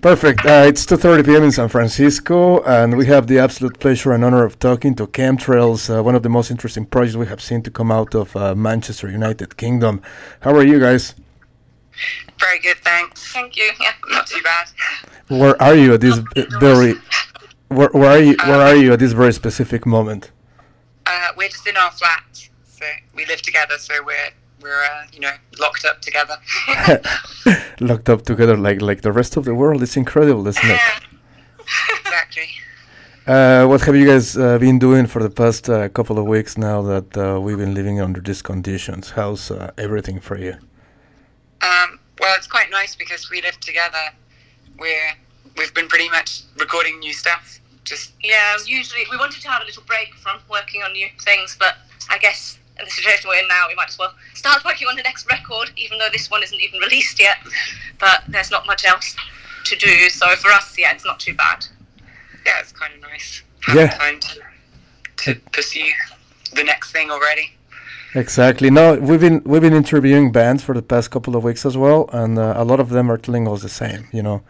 Perfect. Uh, it's 2:30 p.m. in San Francisco, and we have the absolute pleasure and honor of talking to Chemtrails, uh, one of the most interesting projects we have seen to come out of uh, Manchester, United Kingdom. How are you guys? Very good, thanks. Thank you. Yeah. Not too bad. Where are you at this very? Where, where are you? Where are you at this very specific moment? Uh, we're just in our flat, so we live together. So we're we're uh, you know locked up together. Locked up together like like the rest of the world. It's incredible, isn't it? exactly. Uh, what have you guys uh, been doing for the past uh, couple of weeks now that uh, we've been living under these conditions? How's uh, everything for you? Um, well, it's quite nice because we live together. We're we've been pretty much recording new stuff. Just Yeah, usually we wanted to have a little break from working on new things, but I guess in the situation we're in now, we might as well start working on the next record, even though this one isn't even released yet. But there's not much else to do, so for us, yeah, it's not too bad. yeah, it's kind of nice. Having Yeah. time to to pursue the next thing already. Exactly. No, we've been we've been interviewing bands for the past couple of weeks as well, and uh, a lot of them are telling us the same. You know,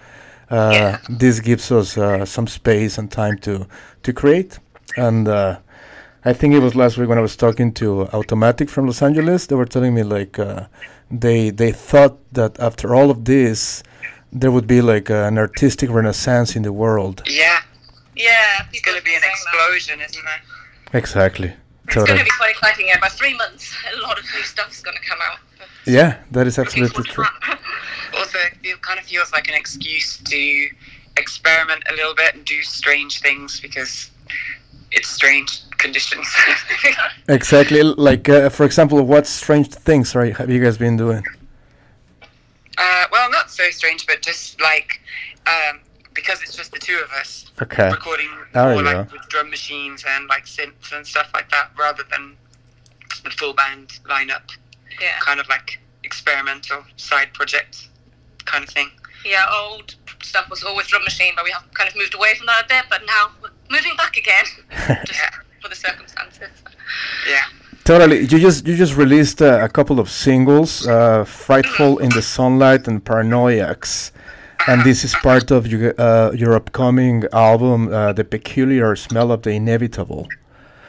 uh, Yeah. this gives us uh, some space and time to to create. And uh, I think it was last week when I was talking to Automatic from Los Angeles. They were telling me like uh, they they thought that after all of this, there would be like an artistic renaissance in the world. Yeah, Yeah, it's going to be an explosion, isn't it? Exactly. It's going to be quite exciting. Yeah, by three months, a lot of new stuff's going to come out. Yeah, that is absolutely true. Also, it kind of feels like an excuse to experiment a little bit and do strange things because it's strange conditions. Exactly. Like uh, for example, what strange things right have you guys been doing? uh, well, not so strange, but just like um, because it's just the two of us Okay. recording There more like go. with drum machines and like synths and stuff like that, rather than the full band lineup. yeah. Kind of like experimental side project kind of thing. Yeah, old stuff was always drum machine, but we have kind of moved away from that a bit. But now we're moving back again, just Yeah, for the circumstances. yeah. Totally. You just you just released uh, a couple of singles, uh, "Frightful in the Sunlight" and "Paranoiacs," and this is part of your uh, your upcoming album, uh, "The Peculiar Smell of the Inevitable."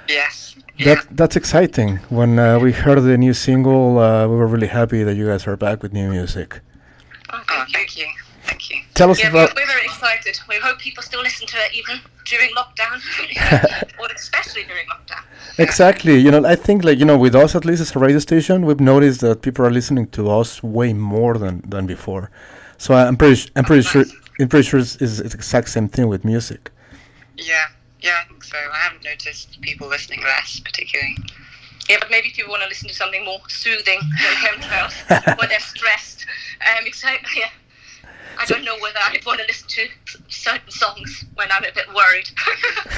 Yes. Yeah. That that's exciting. When uh, we heard the new single, uh, we were really happy that you guys are back with new music. Oh, Oh, thank you. Tell us Yeah, we're, about. we're very excited. We hope people still listen to it even during lockdown, or especially during lockdown. Exactly. You know, I think like you know, with us at least as a radio station, we've noticed that people are listening to us way more than than before. So I'm pretty I'm pretty sure I'm pretty sure it's, it's the exact same thing with music. Yeah, yeah, I think so. I haven't noticed people listening less, particularly. Yeah, but maybe people want to listen to something more soothing than chemtrails when they're stressed. Um, except, yeah, don't know whether I'd want to listen to certain songs when I'm a bit worried.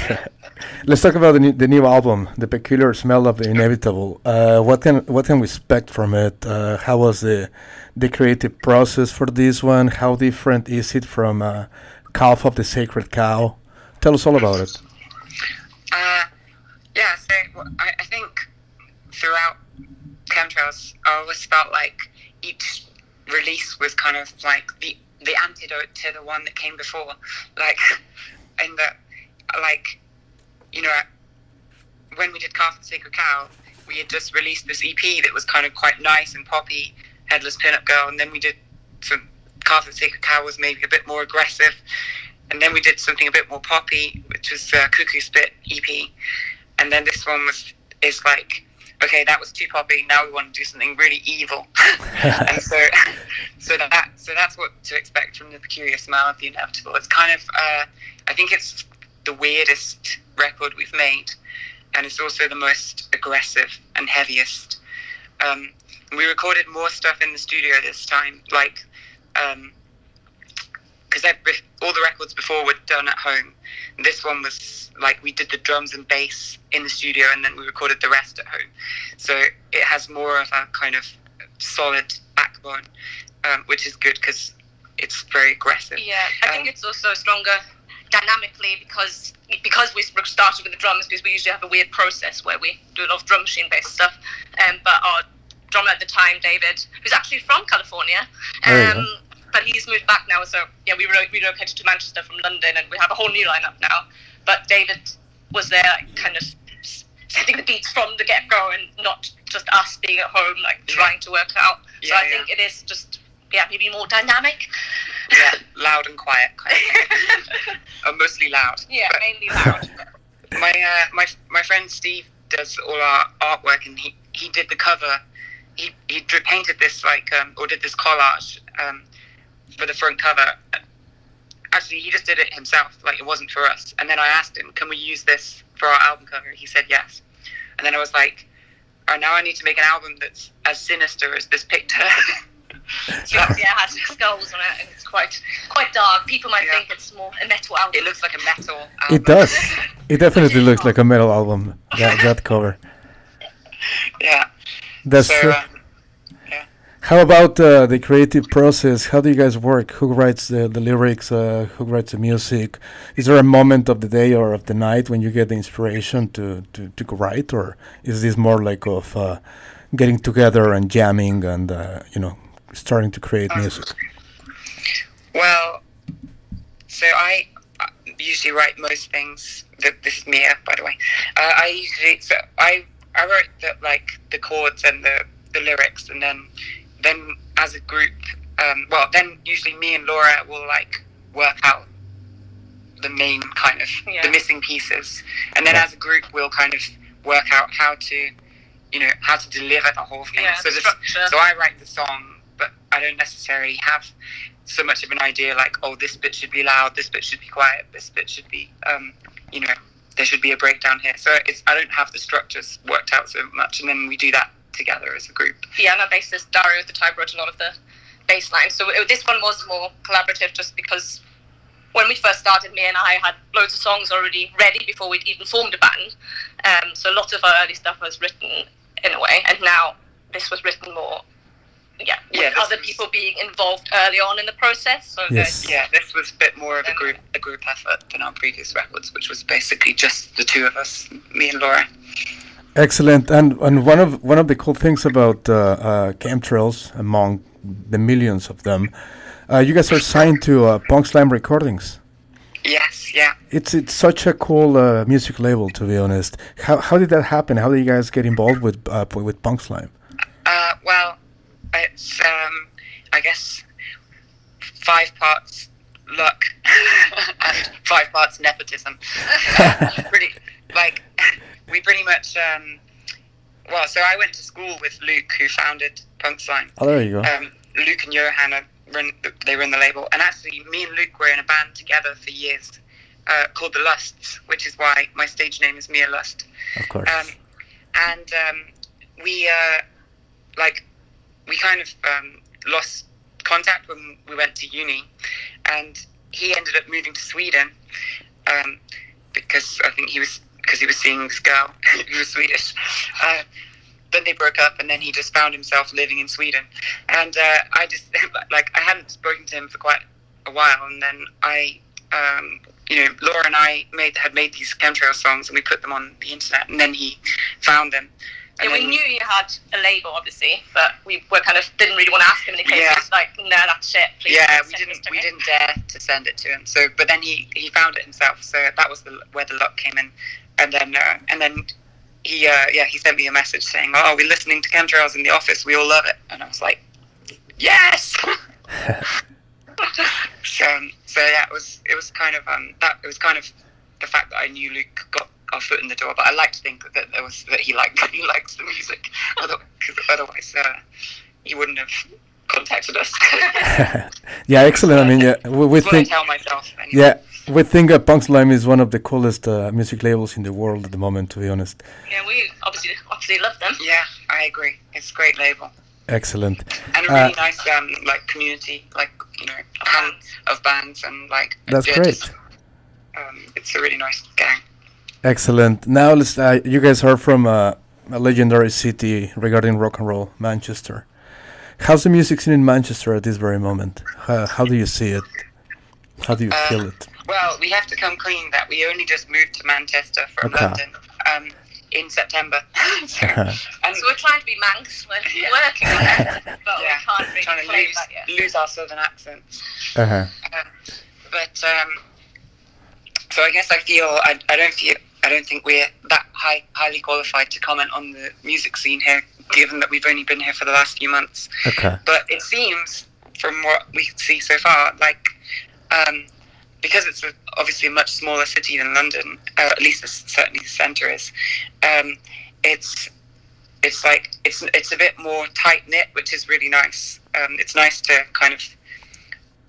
Let's talk about the new, the new album, "The Peculiar Smell of the Inevitable." Uh, what can what can we expect from it? Uh, how was the the creative process for this one? How different is it from uh, "Calf of the Sacred Cow"? Tell us all about it. Uh, yeah, so I, I think throughout chemtrails, I always felt like each release was kind of like the the antidote to the one that came before. Like, in that, like, you know, when we did Calf and Sacred Cow, we had just released this EP that was kind of quite nice and poppy, Headless Pinup Girl, and then we did some Calf and Sacred Cow was maybe a bit more aggressive, and then we did something a bit more poppy, which was uh, Cuckoo Spit EP, and then this one was is like, okay, that was too poppy. Now we want to do something really evil, and so so that so that's what to expect from the peculiar smell of the inevitable. It's kind of uh, I think it's the weirdest record we've made, and it's also the most aggressive and heaviest. Um, we recorded more stuff in the studio this time, like. Um, because all the records before were done at home. This one was like we did the drums and bass in the studio, and then we recorded the rest at home. So it has more of a kind of solid backbone, um, which is good because it's very aggressive. yeah, I think Um, it's also stronger dynamically because because we started with the drums because we usually have a weird process where we do a lot of drum machine based stuff. Um, but our drummer at the time, David, who's actually from California, There you um, but he's moved back now. So yeah, we re- relocated to Manchester from London, and we have a whole new lineup now. But David was there, kind of setting the beats from the get go, and not just us being at home, like Yeah. trying to work out. So Yeah, I yeah. think it is just yeah, maybe more dynamic. Yeah, loud and quiet, or mostly loud. yeah, But mainly loud. my uh, my my friend Steve does all our artwork, and he he did the cover. He he painted this like um, or did this collage um, for the front cover. Actually, he just did it himself. Like it wasn't for us. And then I asked him, "Can we use this for our album cover?" He said yes. And then I was like, "Oh, now I need to make an album that's as sinister as this picture." so yeah, it has skulls on it, and it's quite quite dark. People might Yeah. think it's more a metal album. it looks like a metal. Album. It does. It definitely looks like a metal album. That that cover. Yeah. That's. so. uh, How about uh, the creative process? How do you guys work? Who writes the, the lyrics? Uh, who writes the music? Is there a moment of the day or of the night when you get the inspiration to, to, to write, or is this more like of uh, getting together and jamming and uh, you know starting to create music? Well, so I usually write most things. This is Mia, by the way. Uh, I usually so I I wrote the like the chords and the, the lyrics, and then then as a group, um, well, then usually me and Laura will like work out the main kind of Yeah. the missing pieces, and then Yeah. as a group we'll kind of work out how to, you know, how to deliver the whole thing. Yeah, so this, structure. so I write the song, but I don't necessarily have so much of an idea like, oh, this bit should be loud, this bit should be quiet, this bit should be, um, you know, there should be a breakdown here. So it's I don't have the structures worked out so much, and then we do that together as a group. piano bassist Dario at the time wrote a lot of the bass lines. So it, this one was more collaborative just because when we first started, me and I had loads of songs already ready before we'd even formed a band. Um, so lots of our early stuff was written in a way, and now this was written more, yeah, Yeah, with other was- people being involved early on in the process. So Yes. there's- Yeah, this was a bit more of a group a group effort than our previous records, which was basically just the two of us, me and Laura. Excellent. And and one of one of the cool things about uh, uh, chemtrails, among the millions of them, uh, you guys are signed to uh, Punk Slime Recordings. Yes, yeah. It's it's such a cool uh, music label, to be honest. How how did that happen? How did you guys get involved with uh, with Punk Slime? Uh, well, it's um, I guess five parts luck and five parts nepotism. pretty like we pretty much um, well. So I went to school with Luke, who founded Punk Slime. Oh, there you go. Um, Luke and Johan are run they run the label, and actually, me and Luke were in a band together for years uh, called the Lusts, which is why my stage name is Mia Lust. Of course. Um, and um, we uh, like we kind of um, lost contact when we went to uni, and he ended up moving to Sweden um, because I think he was because he was seeing this girl who was Swedish. Uh, then they broke up, and then he just found himself living in Sweden. And uh, I just like I hadn't spoken to him for quite a while, and then I, um, you know, Laura and I made had made these chemtrail songs, and we put them on the internet, and then he found them. And Yeah, we knew you had a label, obviously, but we were kind of didn't really want to ask him any questions. Yeah. Just like, no, that's shit. Please yeah, we didn't we me." didn't dare to send it to him. So, but then he he found it himself. So that was the where the luck came in, and then uh, and then he uh, yeah he sent me a message saying, "Oh, we're listening to chemtrails in the office. We all love it." And I was like, "Yes." so um, so yeah, it was it was kind of um that it was kind of the fact that I knew Luke got foot in the door, but I like to think that there was that he liked he likes the music, because otherwise uh, he wouldn't have contacted us. yeah, excellent. I mean, yeah, we, we That's what I think tell myself. Anyway. yeah, we think that Punk Slime is one of the coolest uh, music labels in the world at the moment. To be honest, Yeah, we obviously obviously love them. Yeah, I agree. It's a great label excellent. and a Uh, really nice um like community, like you know, of bands and like. That's great. um, it's a really nice gang. Excellent. Now, let's. Uh, you guys are from uh, a legendary city regarding rock and roll, Manchester. How's the music scene in Manchester at this very moment? How, how do you see it? How do you feel Um, it? Well, we have to come clean that we only just moved to Manchester from Okay. London. Um, in September. so, and So we're trying to be Mancs. We're Yeah. working on it, but yeah, we can't really trying to claim lose, that yet. lose our southern accents. Uh-huh. But um, so I guess I feel I, I don't feel I don't think we're that high, highly qualified to comment on the music scene here, given that we've only been here for the last few months. Okay. But it seems, from what we can see so far, like um, because it's a, obviously a much smaller city than London, uh, at least certainly the centre is. Um, it's it's like it's it's a bit more tight knit, which is really nice. Um, it's nice to kind of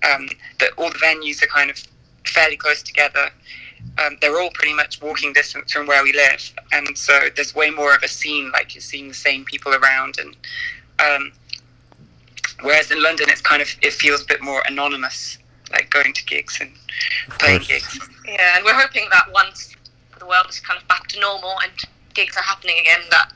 um, that all the venues are kind of fairly close together. Um, they're all pretty much walking distance from where we live, and so there's way more of a scene. Like you're seeing the same people around, and um, whereas in London, it's kind of it feels a bit more anonymous, like going to gigs and playing gigs. Yeah, and we're hoping that once the world is kind of back to normal and gigs are happening again, that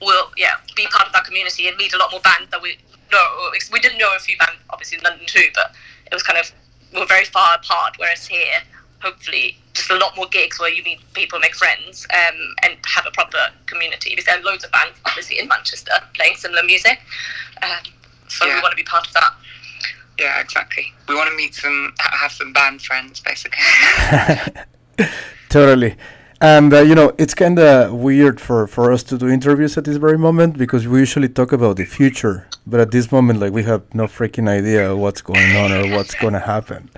we'll yeah be part of that community and meet a lot more bands that we know. We didn't know a few bands obviously in London too, but it was kind of we we're very far apart. Whereas here, hopefully, just a lot more gigs where you meet people, make friends, um, and have a proper community. Because there are loads of bands obviously in Manchester playing similar music, um, so we want to be part of that. Yeah, exactly. We want to meet some, have some band friends, basically. totally. And uh, you know, it's kind of weird for for us to do interviews at this very moment because we usually talk about the future, but at this moment, like we have no freaking idea what's going on or what's going to happen.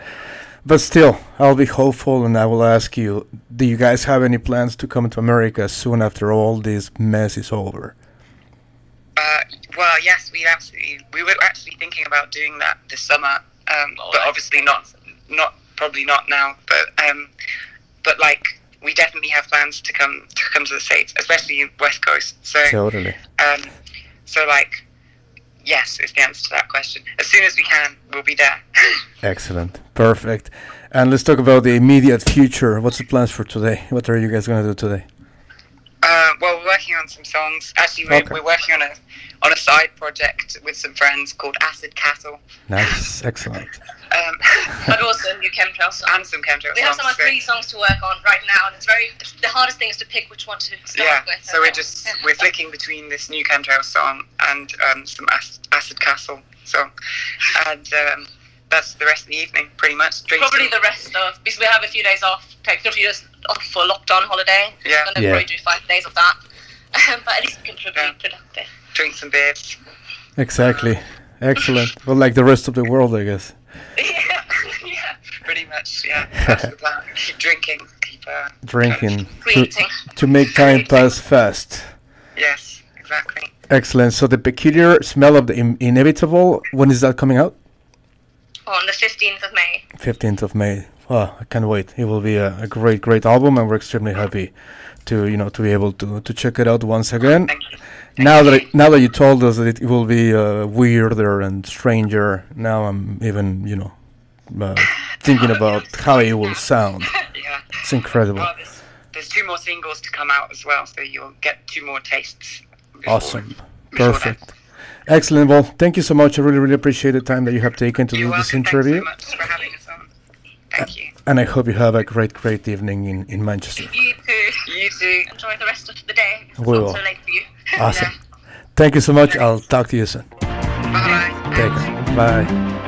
But still, I'll be hopeful, and I will ask you: Do you guys have any plans to come to America soon after all this mess is over? Uh, well, yes, we absolutely. We were actually thinking about doing that this summer, um, Oh, but obviously not, not probably not now. But um, but like we definitely have plans to come to come to the states, especially in West Coast. So Totally. um, so like yes, is the answer to that question. As soon as we can, we'll be there. Excellent. Perfect. And let's talk about the immediate future. What's the plans for today? What are you guys going to do today? Uh, well, we're working on some songs. Actually, we're, Okay. we're working on a on a side project with some friends called Acid Cattle, Nice. Excellent. um, But also new chemtrails. So and some chemtrail we have songs. some so- three songs to work on right now, and it's very the hardest thing is to pick which one to start yeah, with. so we're just we're flicking between this new chemtrail song and um, some Ac- Acid Castle song, and um, that's the rest of the evening, pretty much. Drink probably some, the rest of because we have a few days off, take a few days off for lockdown holiday, Yeah. and then Yeah. probably do five days of that. but at least we can be Yeah. productive. drink some beers. Exactly. Excellent. Well, like the rest of the world, I guess. yeah, yeah. Pretty much, yeah. That's the plan. Keep drinking. Keep uh, Drinking to, to make time pass fast. Yes, exactly. Excellent. So the peculiar smell of the in- inevitable. When is that coming out? On the fifteenth of May. 15th of May. Wow, I can't wait. It will be a, a great, great album, and we're extremely happy to you know to be able to to check it out once again. Now that it, now that you told us that it will be uh, weirder and stranger, now I'm even you know uh, thinking about how it will sound. Yeah. It's incredible. Well, there's, there's two more singles to come out as well, so you'll get two more tastes. Awesome. before then. Excellent. Well, thank you so much. I really, really appreciate the time that you have taken to You're do this welcome. interview. Thanks so much for having us on. Thank you. And I hope you have a great, great evening in, in Manchester. You too. You too. Enjoy the rest of the day. It's We will. so late for you. Awesome. Thank you so much. I'll talk to you soon. Bye. Care. Bye.